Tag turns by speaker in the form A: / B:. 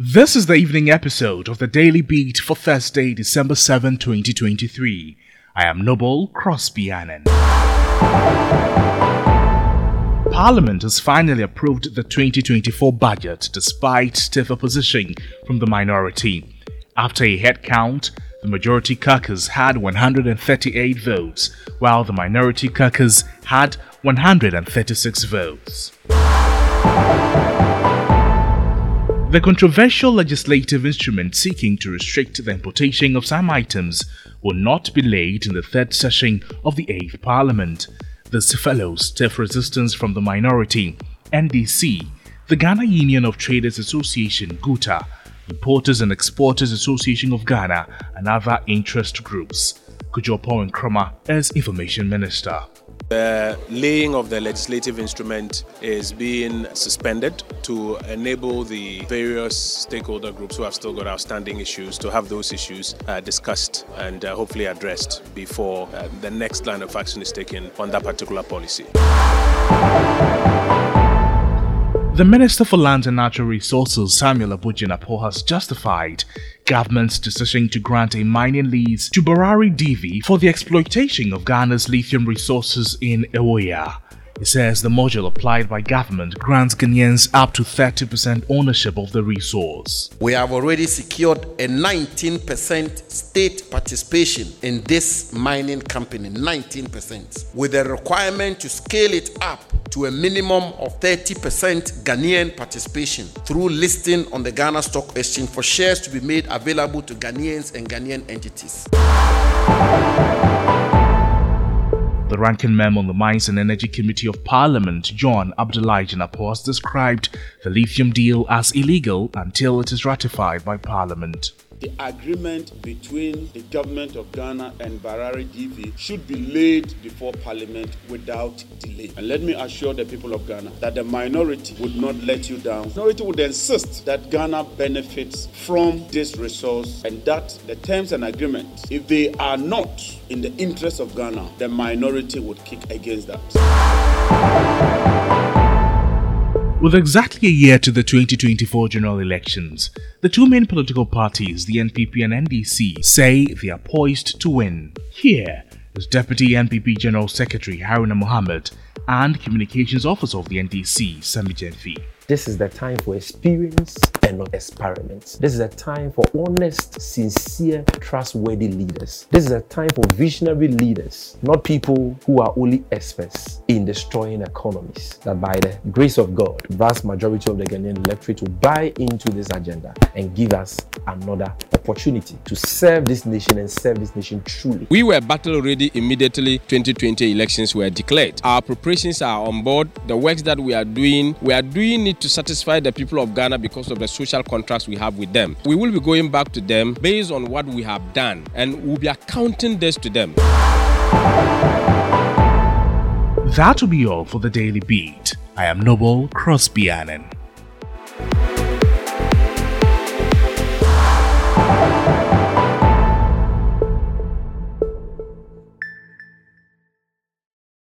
A: This is the evening episode of the Daily Beat for Thursday, December 7, 2023. I am Noble Crosby Annan. Parliament has finally approved the 2024 budget despite stiff opposition from the minority. After a head count, the majority caucus had 138 votes, while the minority caucus had 136 votes. The controversial legislative instrument seeking to restrict the importation of some items will not be laid in the third session of the 8th Parliament. This follows stiff resistance from the minority, NDC, the Ghana Union of Traders Association, GUTA, Importers and Exporters Association of Ghana, and other interest groups. Kojo Nkrumah as Information Minister.
B: The laying of the legislative instrument is being suspended to enable the various stakeholder groups who have still got outstanding issues to have those issues uh, discussed and uh, hopefully addressed before uh, the next line of action is taken on that particular policy.
A: The Minister for Lands and Natural Resources, Samuel Abu-Jinapor, has justified government's decision to grant a mining lease to Barari DV for the exploitation of Ghana's lithium resources in Ewoyaa. It says the module applied by government grants Ghanaians up to 30% ownership of the resource.
C: We have already secured a 19% state participation in this mining company, 19%, with a requirement to scale it up to a minimum of 30% Ghanaian participation through listing on the Ghana Stock Exchange for shares to be made available to Ghanaians and Ghanaian entities.
A: The ranking member on the Mines and Energy Committee of Parliament, John Abdulai Jinapor, has described the lithium deal as illegal until it is ratified by Parliament
D: the agreement between the government of Ghana and Barari DV should be laid before Parliament without delay. And let me assure the people of Ghana that the minority would not let you down. Minority would insist that Ghana benefits from this resource and that the terms and agreements, if they are not in the interest of Ghana, the minority would kick against that.
A: With exactly a year to the 2024 general elections, the two main political parties, the NPP and NDC, say they are poised to win. Here is Deputy NPP General Secretary Haruna Mohammed and Communications Officer of the NDC, Sammy Gyamfi.
E: This is the time for experience and not experiments. This is a time for honest, sincere, trustworthy leaders. This is a time for visionary leaders, not people who are only experts in destroying economies. That by the grace of God, vast majority of the Ghanaian electorate will buy into this agenda and give us another opportunity to serve this nation and serve this nation truly.
F: We were battle ready immediately 2020 elections were declared. Our preparations are on board. The works that we are doing, we are doing it to satisfy the people of Ghana because of the social contracts we have with them. We will be going back to them based on what we have done and we'll be accounting this to them.
A: That will be all for the Daily Beat. I am Noble Crosby Annan.